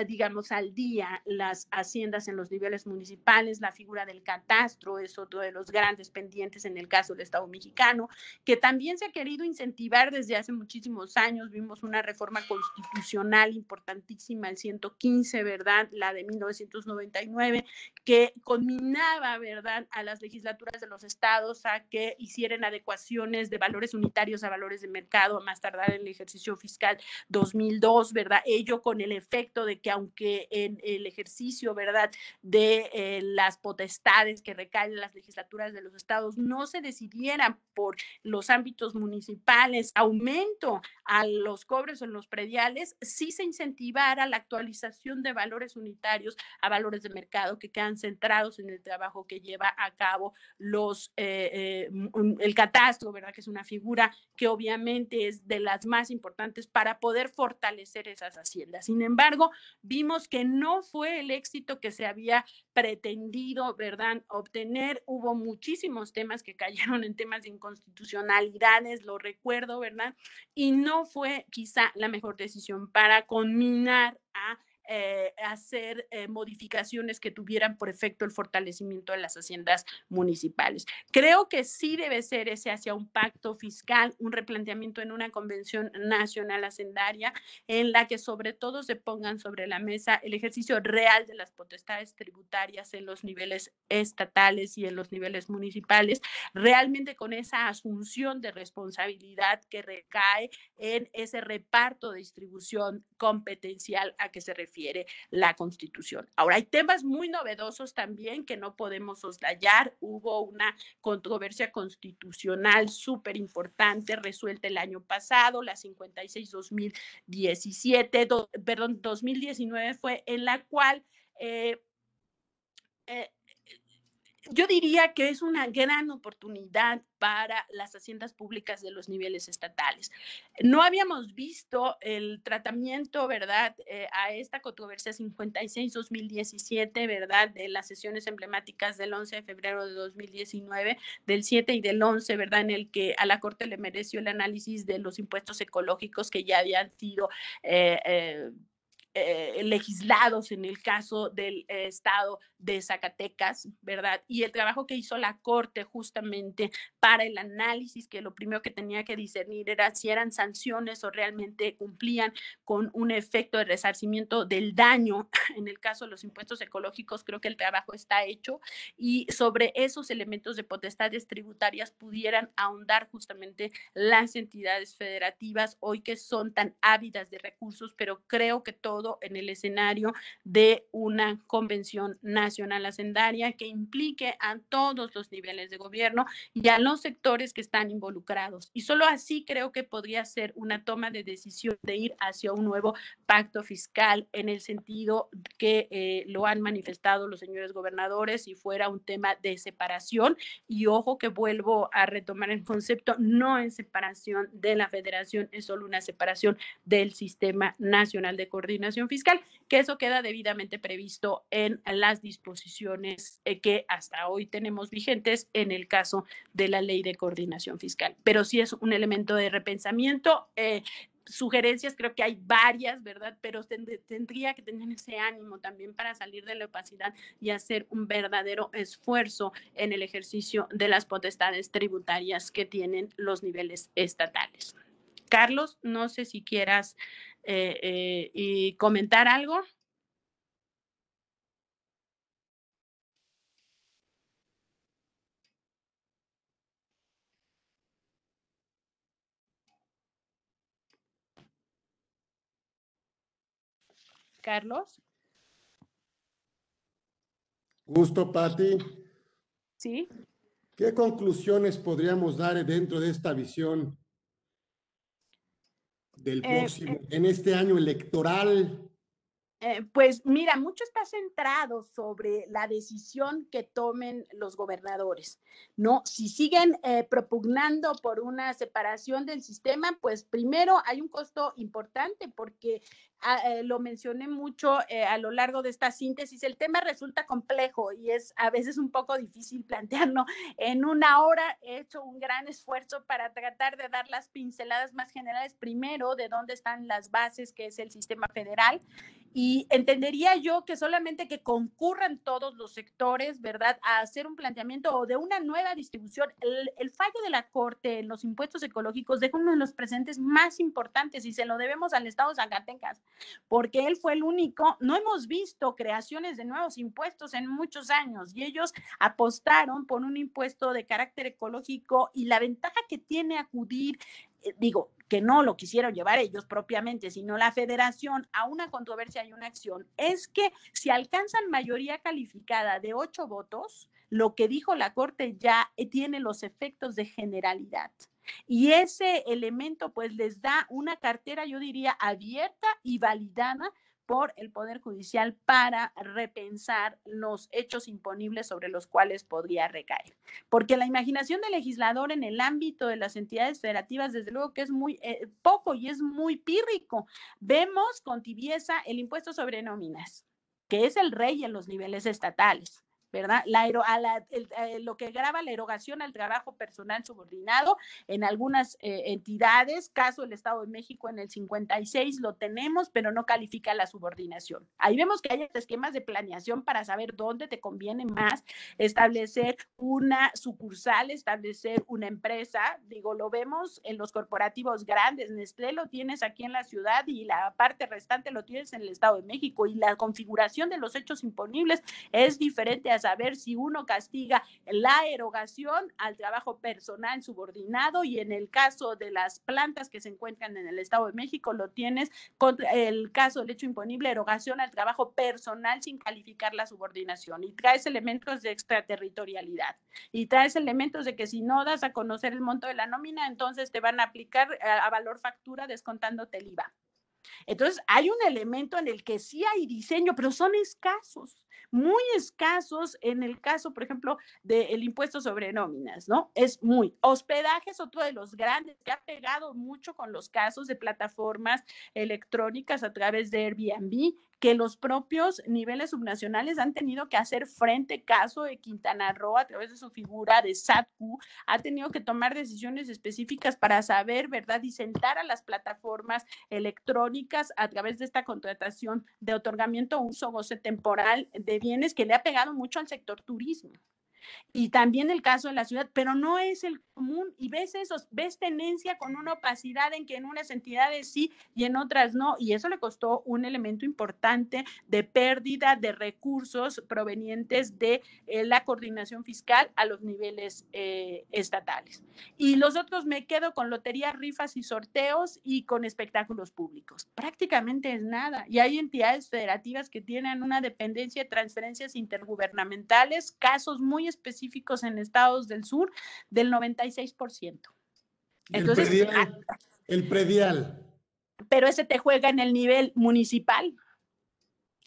Speaker 2: digamos, al día las haciendas en los niveles municipales. La figura del catastro es otro de los grandes pendientes en el caso del Estado mexicano, que también se ha querido incentivar desde hace muchísimos años. Vimos una reforma constitucional importantísima, el 115, ¿verdad? La de 1999, que conminaba, ¿verdad?, a las legislaturas de los estados a que hicieran adecuaciones de valores unitarios a valores de mercado, más tardar en el ejercicio fiscal 2002, ¿verdad? Ello con el efecto de que aunque en el ejercicio, ¿verdad?, de eh, las potestades que recaen en las legislaturas de los estados no se decidieran por los ámbitos municipales, aumento a los cobres en los prediales, sí se incentivara la actualización de valores unitarios a valores de mercado que quedan centrados en el trabajo que lleva a cabo los, eh, eh, el catastro, ¿verdad? Que es una figura que obviamente es de las más importantes para poder fortalecer esas haciendas. Sin embargo, vimos que no fue el éxito que se había pretendido, ¿verdad?, obtener. Hubo muchísimos temas que cayeron en temas de inconstitucionalidades, lo recuerdo, ¿verdad? Y no fue quizá la mejor decisión para conminar a eh, hacer eh, modificaciones que tuvieran por efecto el fortalecimiento de las haciendas municipales. Creo que sí debe ser ese hacia un pacto fiscal, un replanteamiento en una convención nacional hacendaria en la que sobre todo se pongan sobre la mesa el ejercicio real de las potestades tributarias en los niveles estatales y en los niveles municipales, realmente con esa asunción de responsabilidad que recae en ese reparto de distribución competencial a que se refiere la Constitución. Ahora, hay temas muy novedosos también que no podemos soslayar. Hubo una controversia constitucional súper importante resuelta el año pasado, la 56-2017, perdón, 2019 fue en la cual... Eh, eh, yo diría que es una gran oportunidad para las haciendas públicas de los niveles estatales. No habíamos visto el tratamiento, ¿verdad?, eh, a esta controversia 56-2017, ¿verdad?, de las sesiones emblemáticas del 11 de febrero de 2019, del 7 y del 11, ¿verdad?, en el que a la Corte le mereció el análisis de los impuestos ecológicos que ya habían sido... Eh, eh, legislados en el caso del estado de Zacatecas, ¿verdad? Y el trabajo que hizo la Corte justamente para el análisis, que lo primero que tenía que discernir era si eran sanciones o realmente cumplían con un efecto de resarcimiento del daño. En el caso de los impuestos ecológicos, creo que el trabajo está hecho y sobre esos elementos de potestades tributarias pudieran ahondar justamente las entidades federativas hoy que son tan ávidas de recursos, pero creo que en el escenario de una convención nacional hacendaria que implique a todos los niveles de gobierno y a los sectores que están involucrados. Y solo así creo que podría ser una toma de decisión de ir hacia un nuevo pacto fiscal en el sentido que eh, lo han manifestado los señores gobernadores y fuera un tema de separación. Y ojo que vuelvo a retomar el concepto, no es separación de la federación, es solo una separación del sistema nacional de coordinación fiscal, que eso queda debidamente previsto en las disposiciones posiciones eh, que hasta hoy tenemos vigentes en el caso de la ley de coordinación fiscal. Pero sí es un elemento de repensamiento. Eh, sugerencias, creo que hay varias, ¿verdad? Pero tendría que tener ese ánimo también para salir de la opacidad y hacer un verdadero esfuerzo en el ejercicio de las potestades tributarias que tienen los niveles estatales. Carlos, no sé si quieras eh, eh, y comentar algo. Carlos.
Speaker 1: Gusto, Patti.
Speaker 2: Sí.
Speaker 1: ¿Qué conclusiones podríamos dar dentro de esta visión del eh, próximo, eh. en este año electoral?
Speaker 2: Eh, pues mira, mucho está centrado sobre la decisión que tomen los gobernadores, ¿no? Si siguen eh, propugnando por una separación del sistema, pues primero hay un costo importante porque Ah, eh, lo mencioné mucho a lo largo de esta síntesis, el tema resulta complejo y es a veces un poco difícil plantearlo. En una hora he hecho un gran esfuerzo para tratar de dar las pinceladas más generales, primero, de dónde están las bases, que es el sistema federal, y entendería yo que solamente que concurran todos los sectores, ¿verdad?, a hacer un planteamiento o de una nueva distribución. El, fallo de la Corte en los impuestos ecológicos deja uno de los presentes más importantes y se lo debemos al Estado de Zacatecas porque él fue el único, no hemos visto creaciones de nuevos impuestos en muchos años y ellos apostaron por un impuesto de carácter ecológico y la ventaja que tiene acudir eh, digo, que no lo quisieron llevar ellos propiamente, sino la federación a una controversia y una acción, es que si alcanzan mayoría calificada de ocho votos, lo que dijo la Corte ya eh, tiene los efectos de generalidad. Y ese elemento pues les da una cartera, yo diría, abierta y validada por el Poder Judicial para repensar los hechos imponibles sobre los cuales podría recaer. Porque la imaginación del legislador en el ámbito de las entidades federativas, desde luego que es muy eh, poco y es muy pírrico. Vemos con tibieza el impuesto sobre nóminas, que es el rey en los niveles estatales. ¿Verdad? La, a eh, lo que graba la erogación al trabajo personal subordinado en algunas eh, entidades, caso el Estado de México en el 56 lo tenemos, pero no califica la subordinación. Ahí vemos que hay esquemas de planeación para saber dónde te conviene más establecer una sucursal, establecer una empresa. Digo, lo vemos en los corporativos grandes. Nestlé lo tienes aquí en la ciudad y la parte restante lo tienes en el Estado de México y la configuración de los hechos imponibles es diferente a saber si uno castiga la erogación al trabajo personal subordinado y en el caso de las plantas que se encuentran en el Estado de México lo tienes contra el caso del hecho imponible, erogación al trabajo personal sin calificar la subordinación. Y traes elementos de extraterritorialidad. Y traes elementos de que si no das a conocer el monto de la nómina, entonces te van a aplicar a, eh, a valor factura descontándote el IVA. Entonces, hay un elemento en el que sí hay diseño, pero son escasos muy escasos en el caso, por ejemplo, del impuesto sobre nóminas, ¿no? Es muy. Hospedaje es otro de los grandes que ha pegado mucho con los casos de plataformas electrónicas a través de Airbnb que los propios niveles subnacionales han tenido que hacer frente, caso de Quintana Roo, a través de su figura de SATCU, ha tenido que tomar decisiones específicas para saber, ¿verdad?, y sentar a las plataformas electrónicas a través de esta contratación de otorgamiento, uso, goce temporal de bienes que le ha pegado mucho al sector turismo y también el caso de la ciudad, pero no es el común y ves eso, ves tenencia con una opacidad en que en unas entidades sí y en otras no, y eso le costó un elemento importante de pérdida de recursos provenientes de eh, la coordinación fiscal a los niveles eh, estatales. Y los otros me quedo con loterías, rifas y sorteos y con espectáculos públicos. Prácticamente es nada. Y hay entidades federativas que tienen una dependencia de transferencias intergubernamentales, casos muy específicos en estados del sur del 96%.
Speaker 1: Entonces, el predial, ah, el predial.
Speaker 2: Pero ese te juega en el nivel municipal.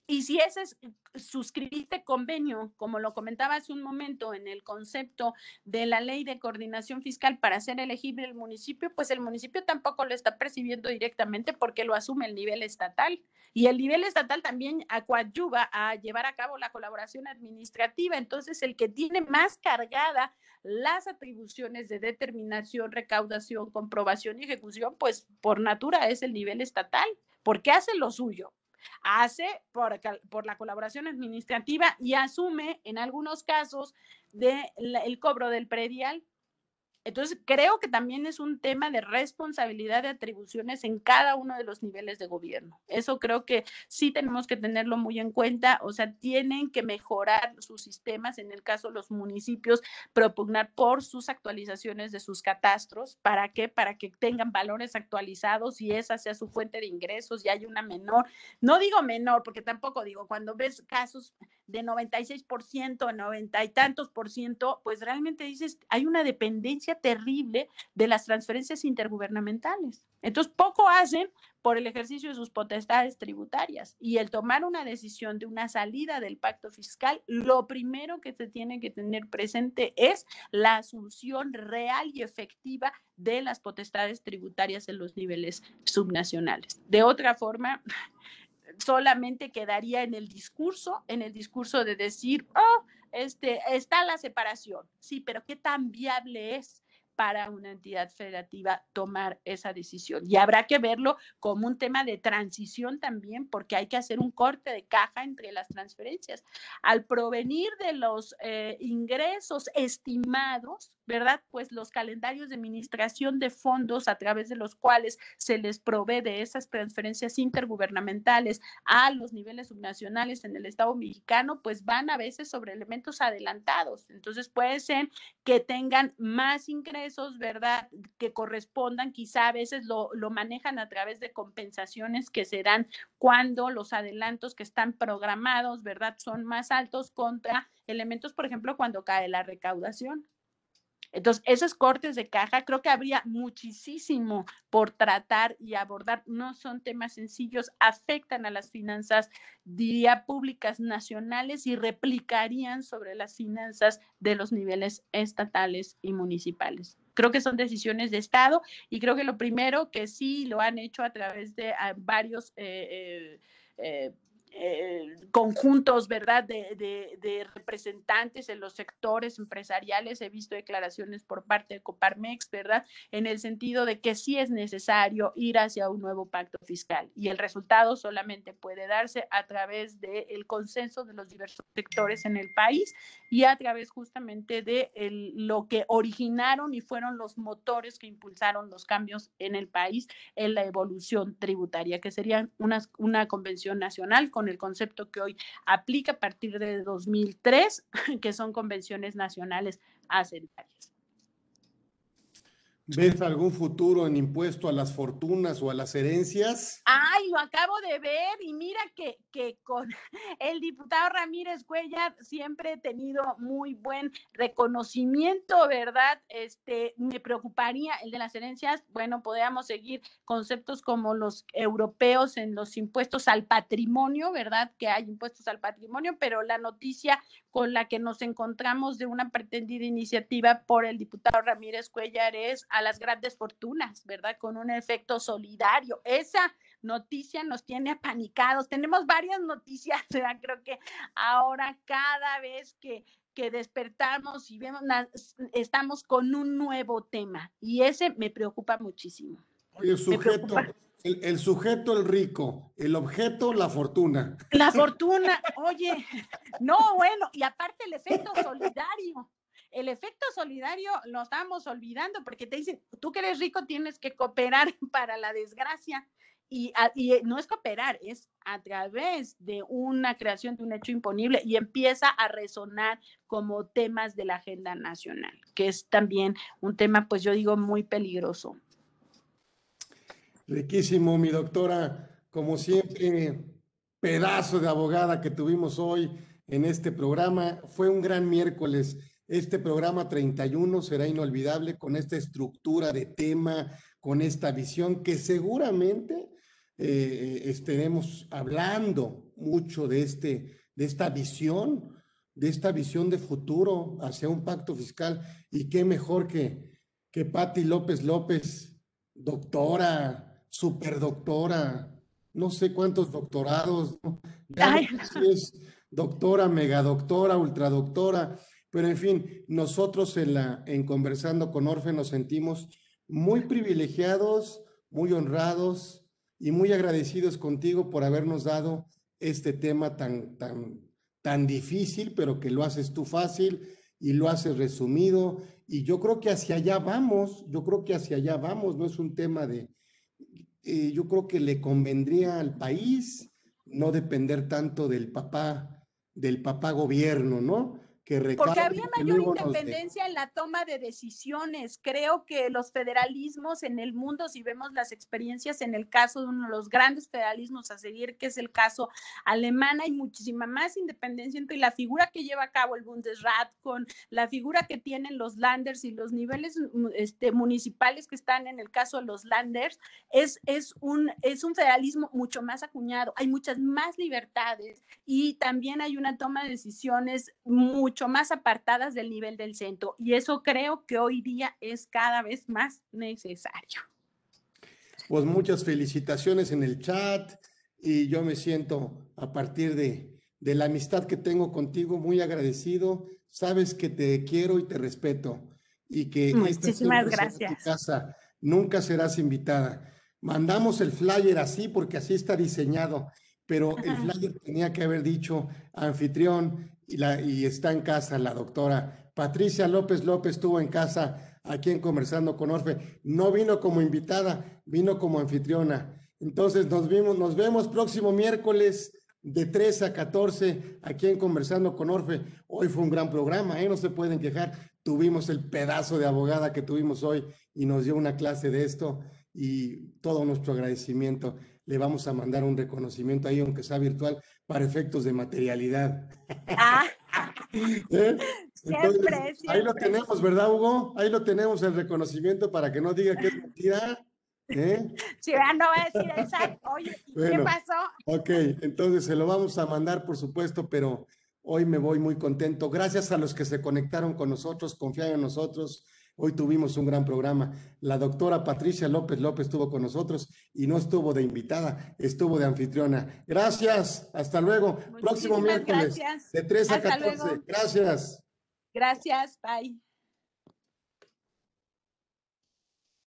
Speaker 2: Y si ese es, suscribiste convenio, como lo comentaba hace un momento en el concepto de la ley de coordinación fiscal para ser elegible el municipio, pues el municipio tampoco lo está percibiendo directamente porque lo asume el nivel estatal. Y el nivel estatal también coadyuva a llevar a cabo la colaboración administrativa. Entonces, el que tiene más cargada las atribuciones de determinación, recaudación, comprobación y ejecución, pues por natura es el nivel estatal, porque hace lo suyo hace por, por la colaboración administrativa y asume en algunos casos del el cobro del predial Entonces, creo que también es un tema de responsabilidad de atribuciones en cada uno de los niveles de gobierno. Eso creo que sí tenemos que tenerlo muy en cuenta. O sea, tienen que mejorar sus sistemas, en el caso los municipios, propugnar por sus actualizaciones de sus catastros. ¿Para qué? Para que tengan valores actualizados y esa sea su fuente de ingresos y hay una menor, no digo menor, porque tampoco digo, cuando ves casos de 96%, 90 y tantos por ciento, pues realmente dices, hay una dependencia terrible de las transferencias intergubernamentales. Entonces, poco hacen por el ejercicio de sus potestades tributarias y el tomar una decisión de una salida del pacto fiscal, lo primero que se tiene que tener presente es la asunción real y efectiva de las potestades tributarias en los niveles subnacionales. De otra forma, solamente quedaría en el discurso, en el discurso de decir, oh, este, está la separación. Sí, pero ¿qué tan viable es? Para una entidad federativa tomar esa decisión. Y habrá que verlo como un tema de transición también, porque hay que hacer un corte de caja entre las transferencias. Al provenir de los eh, ingresos estimados, ¿verdad? Pues los calendarios de administración de fondos a través de los cuales se les provee de esas transferencias intergubernamentales a los niveles subnacionales en el Estado mexicano, pues van a veces sobre elementos adelantados. Entonces puede ser que tengan más ingresos, ¿verdad? Que correspondan, quizá a veces lo, lo manejan a través de compensaciones que se dan cuando los adelantos que están programados, ¿verdad? Son más altos contra elementos, por ejemplo, cuando cae la recaudación. Entonces, esos cortes de caja, creo que habría muchísimo por tratar y abordar. No son temas sencillos, afectan a las finanzas, diría, públicas nacionales y replicarían sobre las finanzas de los niveles estatales y municipales. Creo que son decisiones de Estado y creo que lo primero que sí lo han hecho a través de ah, varios... Eh, eh, eh, eh, conjuntos, ¿verdad?, de, representantes en los sectores empresariales. He visto declaraciones por parte de Coparmex, ¿verdad?, en el sentido de que sí es necesario ir hacia un nuevo pacto fiscal y el resultado solamente puede darse a través del consenso de los diversos sectores en el país y a través justamente de lo que originaron y fueron los motores que impulsaron los cambios en el país en la evolución tributaria, que sería una convención nacional con el concepto que hoy aplica a partir de 2003, que son convenciones nacionales hacendarias.
Speaker 1: ¿Ves algún futuro en impuesto a las fortunas o a las herencias?
Speaker 2: Ay, lo acabo de ver y mira que, que con el diputado Ramírez Cuellar siempre he tenido muy buen reconocimiento, ¿verdad? Este, me preocuparía el de las herencias, bueno, podríamos seguir conceptos como los europeos en los impuestos al patrimonio, ¿verdad? Que hay impuestos al patrimonio, pero la noticia con la que nos encontramos de una pretendida iniciativa por el diputado Ramírez Cuellar es a las grandes fortunas, ¿verdad? Con un efecto solidario. Esa noticia nos tiene apanicados. Tenemos varias noticias, ¿verdad? Creo que ahora cada vez que, que despertamos y vemos, estamos con un nuevo tema y ese me preocupa muchísimo.
Speaker 1: Oye, sujeto, el, sujeto, el rico, el objeto, la fortuna.
Speaker 2: La fortuna, oye, no, bueno, y aparte el efecto solidario. El efecto solidario lo estamos olvidando porque te dicen, tú que eres rico tienes que cooperar para la desgracia. Y, y, no es cooperar, es a través de una creación de un hecho imponible y empieza a resonar como temas de la agenda nacional, que es también un tema, pues yo digo, muy peligroso.
Speaker 1: Riquísimo, mi doctora, como siempre, pedazo de abogada que tuvimos hoy en este programa. Fue un gran miércoles. Este programa 31 será inolvidable con esta estructura de tema, con esta visión que seguramente eh, estaremos hablando mucho de, este, de esta visión, de esta visión de futuro hacia un pacto fiscal. Y qué mejor que, que Patti López López, doctora, superdoctora, no sé cuántos doctorados, ¿no? si es doctora, megadoctora, ultradoctora, pero en fin, nosotros en, la, en Conversando con Orfe nos sentimos muy privilegiados, muy honrados y muy agradecidos contigo por habernos dado este tema tan, tan, tan difícil, pero que lo haces tú fácil, y lo haces resumido. Y yo creo que hacia allá vamos, yo creo que hacia allá vamos, no es un tema de, eh, yo creo que le convendría al país no depender tanto del papá, del papá gobierno, ¿no?
Speaker 2: Porque había mayor independencia en la toma de decisiones. Creo que los federalismos en el mundo, si vemos las experiencias en el caso de uno de los grandes federalismos a seguir, que es el caso alemán, hay muchísima más independencia entre la figura que lleva a cabo el Bundesrat con la figura que tienen los landers y los niveles mm, este, municipales que están en el caso de los landers, es, es, un, es un federalismo mucho más acuñado. Hay muchas más libertades y también hay una toma de decisiones mucho mucho más apartadas del nivel del centro y eso creo que hoy día es cada vez más necesario.
Speaker 1: Pues muchas felicitaciones en el chat y yo me siento a partir de, de la amistad que tengo contigo muy agradecido. Sabes que te quiero y te respeto y que
Speaker 2: Muchísimas gracias.
Speaker 1: casa nunca serás invitada. Mandamos el flyer así porque así está diseñado, pero el flyer tenía que haber dicho anfitrión y, está en casa la doctora Patricia López López estuvo en casa aquí en Conversando con Orfe. No vino como invitada, vino como anfitriona. Entonces nos vimos, nos vemos próximo miércoles de 3 a 14 aquí en Conversando con Orfe. Hoy fue un gran programa, ¿eh? no se pueden quejar. Tuvimos el pedazo de abogada que tuvimos hoy y nos dio una clase de esto y todo nuestro agradecimiento. Le vamos a mandar un reconocimiento ahí, aunque sea virtual, para efectos de materialidad. Ah. ¿Eh? ahí lo tenemos, ¿verdad, Hugo? Ahí lo tenemos el reconocimiento para que no diga que es mentira.
Speaker 2: ¿Eh? Sí, no va a decir exacto. Oye, ¿qué pasó?
Speaker 1: Ok, entonces se lo vamos a mandar, por supuesto, pero hoy me voy muy contento. Gracias a los que se conectaron con nosotros, confiaron en nosotros. Hoy tuvimos un gran programa. La doctora Patricia López López estuvo con nosotros y no estuvo de invitada, estuvo de anfitriona. Gracias, hasta luego. Próximo miércoles de 3 a 14. Gracias.
Speaker 2: Gracias, bye.